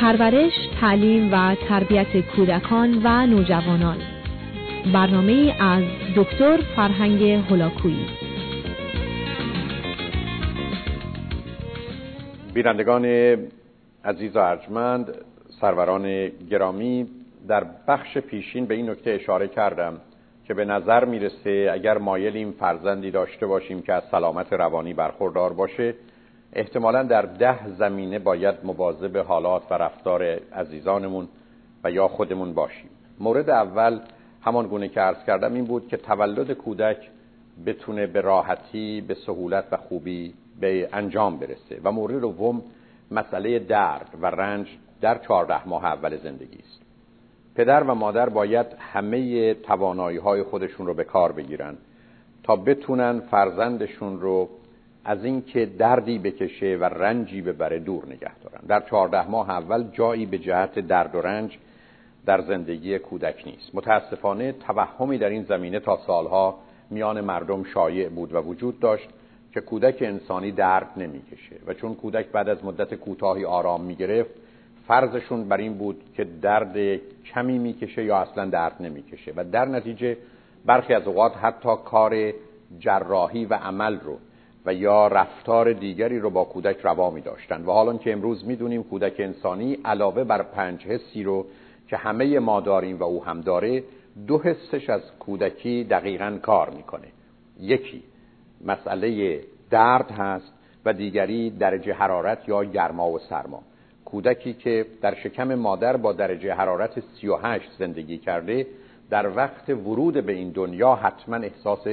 پرورش، تعلیم و تربیت کودکان و نوجوانان. برنامه از دکتر فرهنگ هلاکویی بینندگان عزیز و ارجمند سروران گرامی در بخش پیشین به این نکته اشاره کردم که به نظر می‌رسه اگر مایلیم فرزندی داشته باشیم که از سلامت روانی برخوردار باشه احتمالا در ده زمینه باید مواظب حالات و رفتار عزیزانمون و یا خودمون باشیم. مورد اول همان گونه که عرض کردم این بود که تولد کودک بتونه به راحتی به سهولت و خوبی به انجام برسه. و مورد دوم مسئله درد و رنج در چهارده ماه اول زندگی است. پدر و مادر باید همه توانایی های خودشون رو به کار بگیرن تا بتونن فرزندشون رو از اینکه دردی بکشه و رنجی ببره دور نگه دارن. در چهارده ماه اول جایی به جهت درد و رنج در زندگی کودک نیست. متاسفانه توهمی در این زمینه تا سالها میان مردم شایع بود و وجود داشت که کودک انسانی درد نمی‌کشه. و چون کودک بعد از مدت کوتاهی آرام می‌گرفت فرضشون بر این بود که درد کمی می‌کشه یا اصلا درد نمی‌کشه. و در نتیجه برخی از اوقات حتی کار جراحی و عمل رو و یا رفتار دیگری رو با کودک روا می داشتن و حالا که امروز می‌دونیم کودک انسانی علاوه بر پنج حسی رو که همه ما داریم و او هم داره دو حسش از کودکی دقیقا کار می‌کنه. یکی مسئله درد هست و دیگری درجه حرارت یا گرما و سرما. کودکی که در شکم مادر با درجه حرارت 38 زندگی کرده در وقت ورود به این دنیا حتما احساس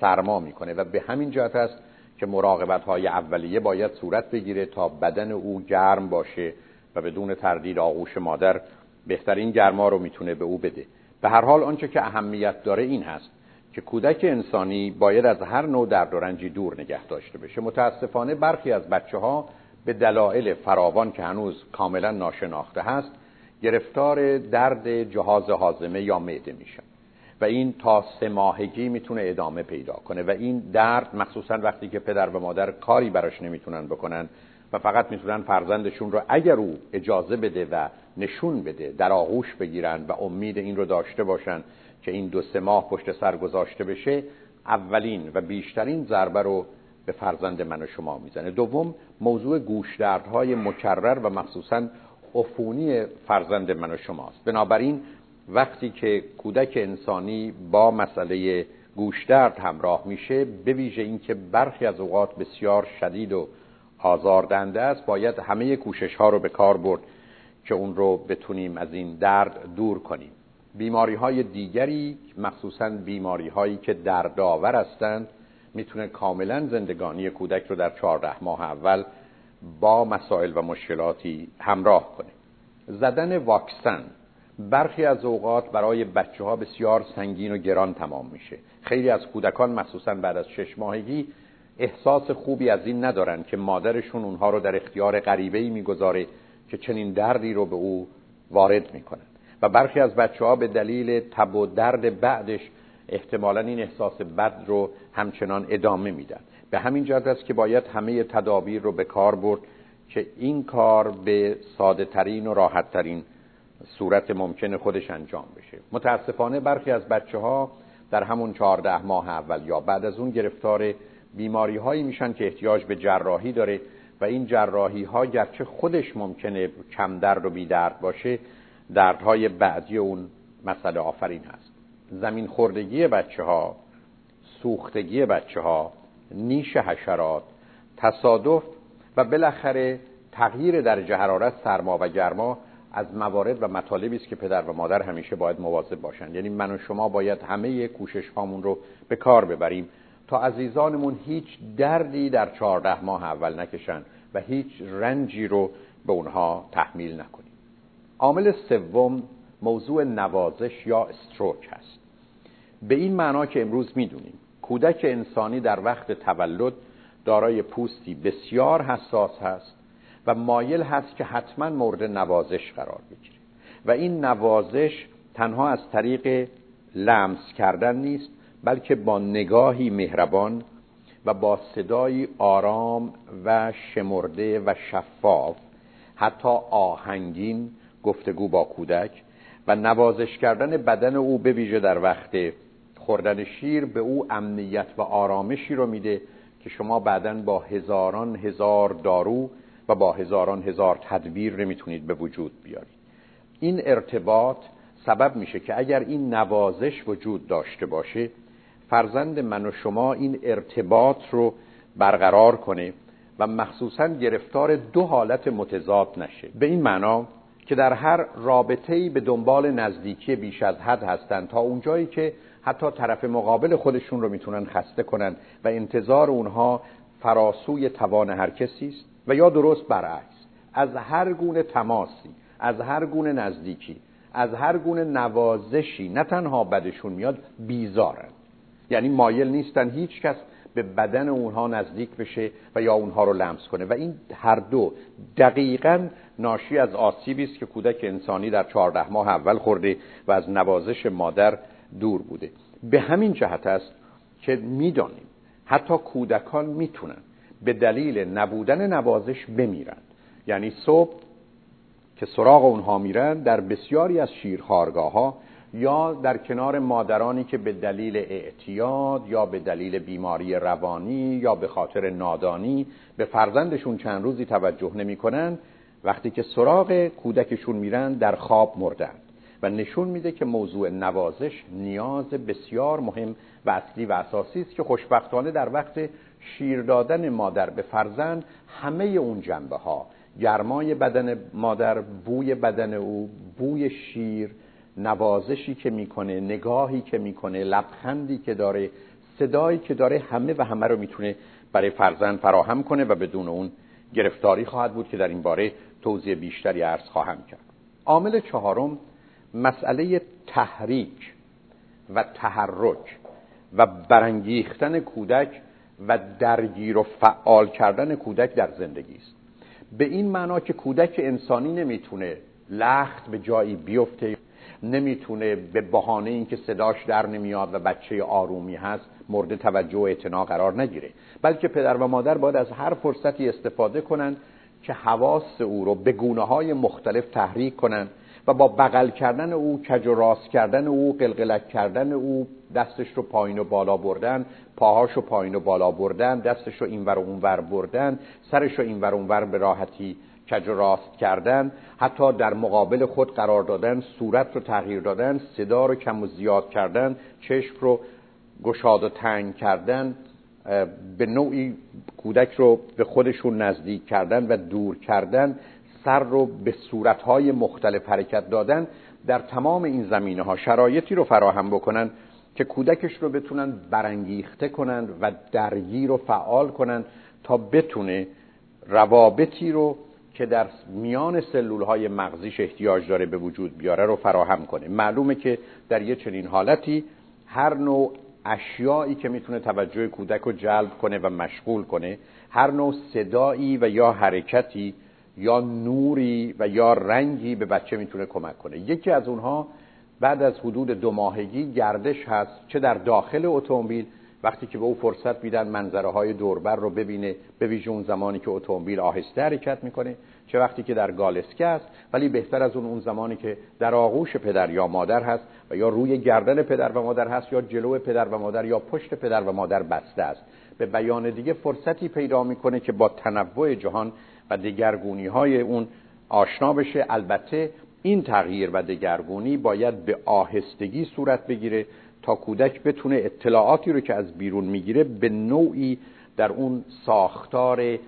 سرما می‌کنه و به همین جهت است که مراقبت های اولیه باید صورت بگیره تا بدن او گرم باشه و بدون تردید آغوش مادر بهترین گرما رو می‌تونه به او بده. به هر حال آنچه که اهمیت داره این هست که کودک انسانی باید از هر نوع درد و رنجی دور نگه داشته بشه متاسفانه برخی از بچه ها به دلایل فراوان که هنوز کاملا ناشناخته هست گرفتار درد جهاز حازمه یا معده میشن. و این تا سه ماهگی می‌تونه ادامه پیدا کنه. و این درد مخصوصا وقتی که پدر و مادر کاری براش نمی‌تونن بکنن و فقط می‌تونن فرزندشون رو اگر او اجازه بده و نشون بده در آغوش بگیرن و امید این رو داشته باشن که این دو سه ماه پشت سر گذاشته بشه اولین و بیشترین ضربه رو به فرزند من و شما می‌زنه. دوم موضوع گوشدردهای مکرر و مخصوصا عفونی فرزند من و شماست. بنابراین وقتی که کودک انسانی با مسئله گوشدرد همراه میشه به ویژه اینکه برخی از اوقات بسیار شدید و آزاردنده است باید همه کوشش ها رو به کار برد که اون رو بتونیم از این درد دور کنیم. بیماری های دیگری مخصوصا بیماری هایی که دردآور هستند می‌تونه کاملا زندگانی کودک رو در چهارده ماه اول با مسائل و مشکلاتی همراه کنه. زدن واکسن برخی از اوقات برای بچه ها بسیار سنگین و گران تمام میشه. خیلی از کودکان مخصوصا بعد از شش ماهگی احساس خوبی از این ندارن که مادرشون اونها رو در اختیار غریبه ای می‌گذاره که چنین دردی رو به او وارد می‌کنن. و برخی از بچه ها به دلیل تب و درد بعدش احتمالا این احساس بد رو همچنان ادامه میدن. به همین جهت است که باید همه تدابیر رو به کار برد که این کار به ساده ترین و راحت ترین صورت ممکن خودش انجام بشه. متاسفانه برخی از بچه ها در همون چهارده ماه اول یا بعد از اون گرفتار بیماری هایی میشن که احتیاج به جراحی داره و این جراحی ها گرچه خودش ممکنه کم درد و بی درد باشه دردهای بعدی اون مسئله آفرین هست. زمین خوردگی بچه ها سوختگی بچه ها نیش حشرات تصادف و بالاخره تغییر درجه حرارت سرما و گرما از موارد و مطالبی است که پدر و مادر همیشه باید مواظب باشند. یعنی من و شما باید همه کوشش هامون رو به کار ببریم تا عزیزانمون هیچ دردی در چهارده ماه اول نکشن و هیچ رنجی رو به اونها تحمیل نکنیم. عامل سوم موضوع نوازش یا استروک هست. به این معنا که امروز می‌دونیم کودک انسانی در وقت تولد دارای پوستی بسیار حساس هست و مایل هست که حتما مورد نوازش قرار بگیره. و این نوازش تنها از طریق لمس کردن نیست بلکه با نگاهی مهربان و با صدایی آرام و شمرده و شفاف حتی آهنگین گفتگو با کودک و نوازش کردن بدن او به ویژه در وقت خوردن شیر به او امنیت و آرامشی رو میده که شما بعدا با هزاران هزار دارو و با هزاران هزار تدبیر نمی‌تونید به وجود بیارید. این ارتباط سبب میشه که اگر این نوازش وجود داشته باشه فرزند من و شما این ارتباط رو برقرار کنه و مخصوصا گرفتار دو حالت متضاد نشه. به این معنا که در هر رابطه‌ای به دنبال نزدیکی بیش از حد هستند تا اونجایی که حتی طرف مقابل خودشون رو می‌تونن خسته کنن و انتظار اونها فراسوی توان هر کسی است. و یا درست برعکس از هر گونه تماسی از هر گونه نزدیکی از هر گونه نوازشی نه تنها بدشون میاد بیزارن. یعنی مایل نیستن هیچ کس به بدن اونها نزدیک بشه و یا اونها رو لمس کنه. و این هر دو دقیقا ناشی از آسیبی است که کودک انسانی در چهارده ماه اول خورده و از نوازش مادر دور بوده. به همین جهت است که می‌دانیم حتی کودکان می‌تونن به دلیل نبودن نوازش بمیرن یعنی صبح که سراغ اونها میرن در بسیاری از شیرخارگاه ها یا در کنار مادرانی که به دلیل اعتیاد یا به دلیل بیماری روانی یا به خاطر نادانی به فرزندشون چند روزی توجه نمی‌کنن وقتی که سراغ کودکشون میرن در خواب مردن. و نشون میده که موضوع نوازش نیاز بسیار مهم و اصلی و اساسی است که خوشبختانه در وقت شیر دادن مادر به فرزند همه اون جنبه ها گرمای بدن مادر بوی بدن او بوی شیر نوازشی که می‌کنه نگاهی که می‌کنه لبخندی که داره صدایی که داره همه و همه رو می‌تونه برای فرزند فراهم کنه و بدون اون گرفتاری خواهد بود که در این باره توضیح بیشتری عرض خواهم کرد. عامل چهارم مسئله تحریک و تحرک و برانگیختن کودک و درگیر و فعال کردن کودک در زندگی است. به این معنا که کودک انسانی نمی‌تونه لخت به جایی بیفته نمی‌تونه به بهانه اینکه صداش در نمیاد و بچه آرومی هست مورد توجه و اعتنا قرار نگیره. بلکه پدر و مادر باید از هر فرصتی استفاده کنند که حواس او رو به گونه های مختلف تحریک کنند و با بغل کردن او کج و راست کردن او قلقلک کردن او دستش رو پایین و بالا بردن پاهاش رو پایین و بالا بردن دستش رو اینور و اونور بردن سرش رو اینور و اونور به راحتی کج و راست کردن. حتی در مقابل خود قرار دادن صورت رو تغییر دادن صدا رو کم و زیاد کردن چشم رو گشاد و تنگ کردن به نوعی کودک رو به خودشون نزدیک کردن و دور کردن. سر رو به صورتهای مختلف حرکت دادن در تمام این زمینه ها شرایطی رو فراهم بکنن که کودکش رو بتونن برانگیخته کنند و درگیر و فعال کنند تا بتونه روابطی رو که در میان سلول های مغزیش احتیاج داره به وجود بیاره رو فراهم کنه. معلومه که در یه چنین حالتی هر نوع اشیایی که می‌تونه توجه کودک رو جلب کنه و مشغول کنه هر نوع صدایی و یا حرکتی یا نوری و یا رنگی به بچه می‌تونه کمک کنه. یکی از اونها بعد از حدود دو ماهگی گردش هست چه در داخل اتومبیل وقتی که به او فرصت میدن منظره های دوربر رو ببینه به ویژه اون زمانی که اتومبیل آهسته حرکت می‌کنه چه وقتی که در گالسکه است. ولی بهتر از اون اون زمانی که در آغوش پدر یا مادر هست و یا روی گردن پدر و مادر هست یا جلو پدر و مادر یا پشت پدر و مادر بسته است. به بیان دیگه فرصتی پیدا می‌کنه که با تنوع جهان و دگرگونی های اون آشنا بشه. البته این تغییر و دگرگونی باید به آهستگی صورت بگیره تا کودک بتونه اطلاعاتی رو که از بیرون می‌گیره به نوعی در اون ساختار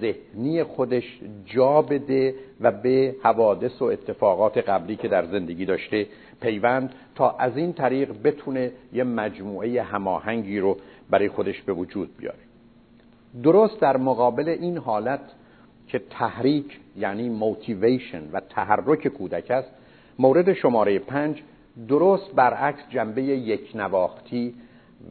ذهنی خودش جا بده و به حوادث و اتفاقات قبلی که در زندگی داشته پیوند تا از این طریق بتونه یه مجموعه هماهنگی رو برای خودش به وجود بیاره. درست در مقابل این حالت که تحریک یعنی موتیویشن و تحرک کودک است مورد شماره پنج درست برعکس جنبه یک نواختی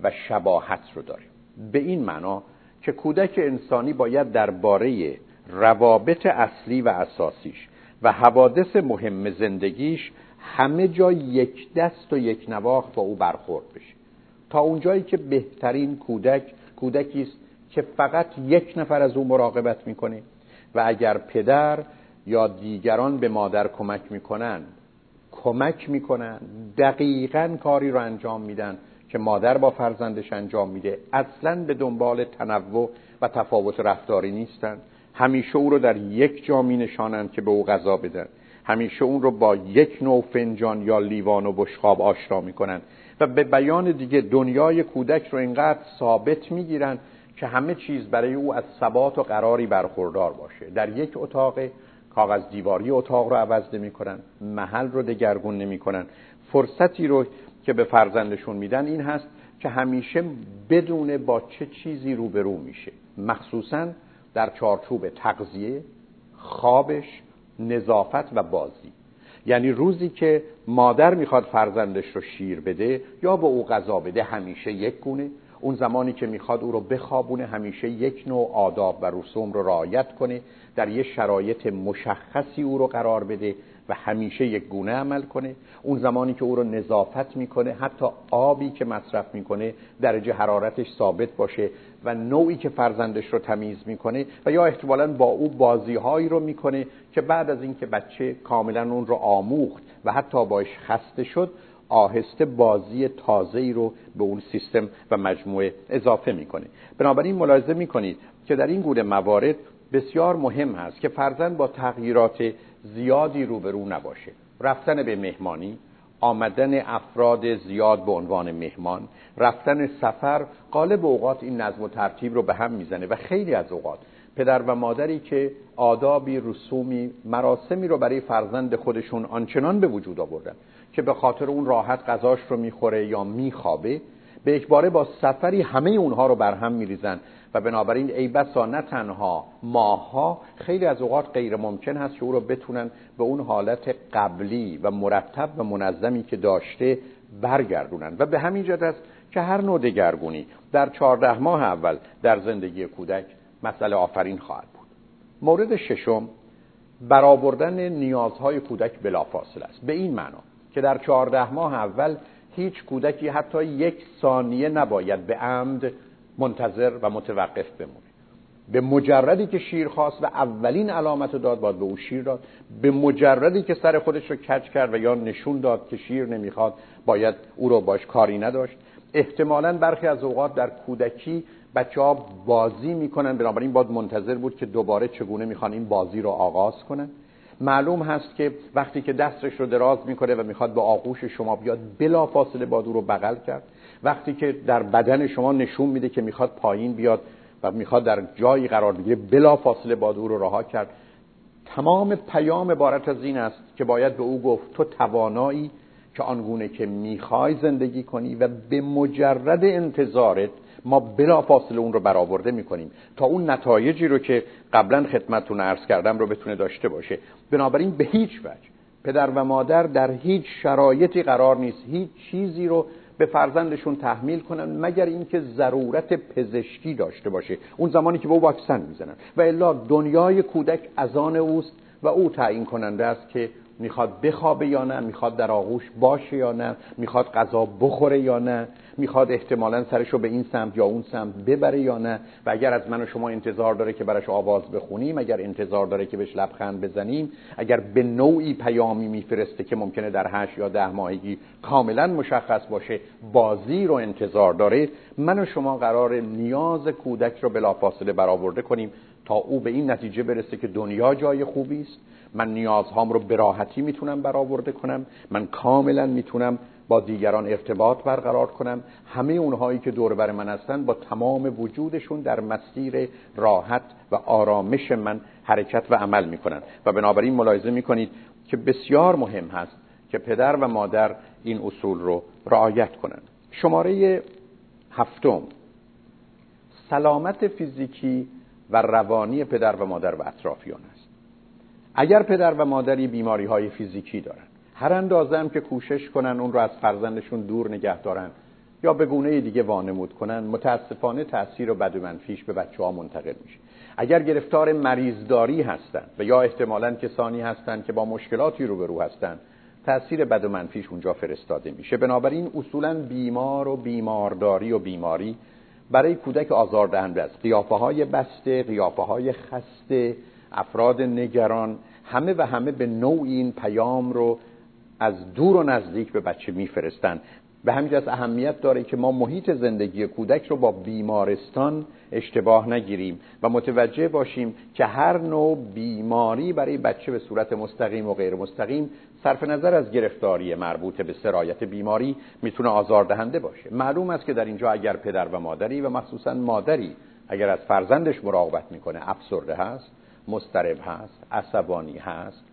و شباهت رو داره. به این معنا که کودک انسانی باید درباره روابط اصلی و اساسیش و حوادث مهم زندگیش همه جا یک دست و یک نواخت با او برخورد بشه. تا اونجایی که بهترین کودک کودکی است که فقط یک نفر از او مراقبت می‌کنه و اگر پدر یا دیگران به مادر کمک می‌کنن کمک می‌کنن دقیقا کاری رو انجام میدن که مادر با فرزندش انجام میده. اصلا به دنبال تنوع و تفاوت رفتاری نیستن. همیشه او رو در یک جا می نشانند که به او غذا بدن. همیشه اون رو با یک نوع فنجان یا لیوان و بشخاب آشنا می‌کنن و به بیان دیگه دنیای کودک رو اینقدر ثابت می‌گیرن که همه چیز برای او از ثبات و قراری برخوردار باشه. در یک اتاق کاغذ دیواری اتاق رو عوض نمی‌کنن محل رو دگرگون نمی‌کنن. فرصتی رو که به فرزندشون میدن این هست که همیشه بدون با چه چیزی روبرو میشه. مخصوصا در چارچوب تغذیه خوابش نظافت و بازی. یعنی روزی که مادر می‌خواد فرزندش رو شیر بده یا به او غذا بده همیشه یک گونه. اون زمانی که می‌خواد او رو بخوابونه همیشه یک نوع آداب و رسوم رو رعایت کنه در یه شرایط مشخصی او رو قرار بده و همیشه یک گونه عمل کنه. اون زمانی که او رو نظافت می‌کنه حتی آبی که مصرف می‌کنه درجه حرارتش ثابت باشه و نوعی که فرزندش رو تمیز می‌کنه و یا احتمالا با او بازیهایی رو می‌کنه که بعد از اینکه بچه کاملا اون رو آموخت و حتی باش خسته شد آهسته بازی تازه ای رو به اون سیستم و مجموعه اضافه می‌کنه. بنابراین ملاحظه می‌کنید که در این گونه موارد بسیار مهم هست که فرزند با تغییرات زیادی روبرو نباشه. رفتن به مهمانی آمدن افراد زیاد به عنوان مهمان رفتن سفر قالب اوقات این نظم و ترتیب رو به هم می‌زنه و خیلی از اوقات پدر و مادری که آدابی رسومی مراسمی رو برای فرزند خودشون آنچنان به وجود آوردن. که به خاطر اون راحت غذاش رو می‌خوره یا میخوابه به اکباره با سفری همه اونها رو برهم میریزن. و بنابراین ای بسا نه تنها ماها خیلی از اوقات غیر ممکن هست که او رو بتونن به اون حالت قبلی و مرتب و منظمی که داشته برگردونن. و به همین جد است که هر نوع دگرگونی در چهارده ماه اول در زندگی کودک مسئله آفرین خواهد بود. مورد ششم برآوردن نیازهای کودک بلافاصله است. به این معنا که در چهارده ماه اول هیچ کودکی حتی یک ثانیه نباید به عمد منتظر و متوقف بمونه. به مجردی که شیر خواست و اولین علامت داد باید به او شیر داد. به مجردی که سر خودش رو کج کرد و یا نشون داد که شیر نمی‌خواد باید او رو باش کاری نداشت. احتمالا برخی از اوقات در کودکی بچه ها بازی می‌کنن بنابراین باید منتظر بود که دوباره چگونه می‌خوان این بازی رو آغاز کنن. معلوم هست که وقتی که دستش رو دراز می‌کنه و می‌خواد به آغوش شما بیاد بلا فاصله باید رو بغل کرد. وقتی که در بدن شما نشون میده که می‌خواد پایین بیاد و می‌خواد در جایی قرار بگیره بلا فاصله باید رو رها کرد. تمام پیام عبارت از این است که باید به او گفت تو توانایی که آنگونه که می‌خوای زندگی کنی و به مجرد انتظارت ما بلا فاصله اون رو برآورده می‌کنیم. تا اون نتایجی رو که قبلا خدمتتون عرض کردم رو بتونه داشته باشه. بنابراین به هیچ وجه پدر و مادر در هیچ شرایطی قرار نیست هیچ چیزی رو به فرزندشون تحمیل کنن مگر اینکه ضرورت پزشکی داشته باشه. اون زمانی که به او واکسن می‌زنن. و الا دنیای کودک از آن اوست و او تعیین کننده است که می‌خواد بخوابه یا نه می‌خواد در آغوش باشه یا نه می‌خواد غذا بخوره یا نه می‌خواد احتمالا سرش رو به این سمت یا اون سمت ببره یا نه. و اگر از من و شما انتظار داره که براش آواز بخونیم اگر انتظار داره که بهش لبخند بزنیم اگر به نوعی پیامی میفرسته که ممکنه در هشت یا ده ماهگی کاملا مشخص باشه بازی رو انتظار داره من و شما قرار نیاز کودک رو بلافاصله برآورده کنیم. او به این نتیجه برسه که دنیا جای خوبی است. من نیازهام رو به راحتی می‌تونم برآورده کنم. من کاملا می‌تونم با دیگران ارتباط برقرار کنم. همه اونهایی که دور بر من هستن با تمام وجودشون در مسیر راحت و آرامش من حرکت و عمل می‌کنن. و بنابراین ملاحظه می‌کنید که بسیار مهم هست که پدر و مادر این اصول رو رعایت کنند شماره هفتم. سلامت فیزیکی و روانی پدر و مادر و اطرافیان است. اگر پدر و مادری بیماری های فیزیکی دارن هر اندازه هم که کوشش کنن اون رو از فرزندشون دور نگه دارن یا به گونه دیگه وانمود کنن متاسفانه تاثیر و بد منفیش به بچه ها منتقل میشه. اگر گرفتار مریضداری هستن و یا احتمالا کسانی هستند که با مشکلاتی روبرو هستند تاثیر بد و منفیش اونجا فرستاده میشه. بنابراین اصولا بیمار و بیمارداری و بیماری برای کودک آزاردهنده است. قیافه های بسته قیافه های خسته افراد نگران همه و همه به نوع این پیام رو از دور و نزدیک به بچه میفرستن به همین از اهمیت داره که ما محیط زندگی کودک رو با بیمارستان اشتباه نگیریم و متوجه باشیم که هر نوع بیماری برای بچه به صورت مستقیم و غیر مستقیم صرف نظر از گرفتاری مربوط به سرایت بیماری می‌تونه آزاردهنده باشه. معلوم است که در اینجا اگر پدر و مادری و مخصوصا مادری اگر از فرزندش مراقبت می‌کنه افسرده هست مسترب هست عصبانی هست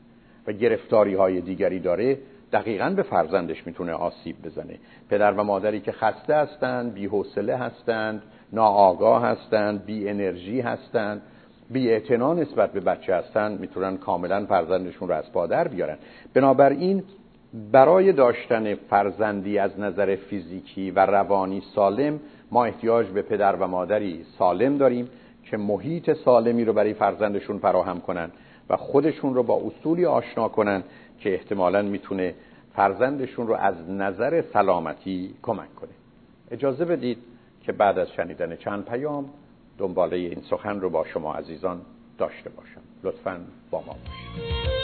و گرفتاری های دیگری داره دقیقا به فرزندش می‌تونه آسیب بزنه. پدر و مادری که خسته هستند بی حوصله هستند ناآگاه هستند بی انرژی هستند بی نسبت به بچه هستند می‌تونن کاملا فرزندشون رو از پادر بیارن. بنابراین برای داشتن فرزندی از نظر فیزیکی و روانی سالم ما احتیاج به پدر و مادری سالم داریم که محیط سالمی رو برای فرزندشون فراهم کنن و خودشون رو با اصولی آشنا کنن که احتمالا می‌تونه فرزندشون رو از نظر سلامتی کمک کنه. اجازه بدید که بعد از شنیدن چند پیام دنباله این سخن رو با شما عزیزان داشته باشم. لطفا با ما باشید.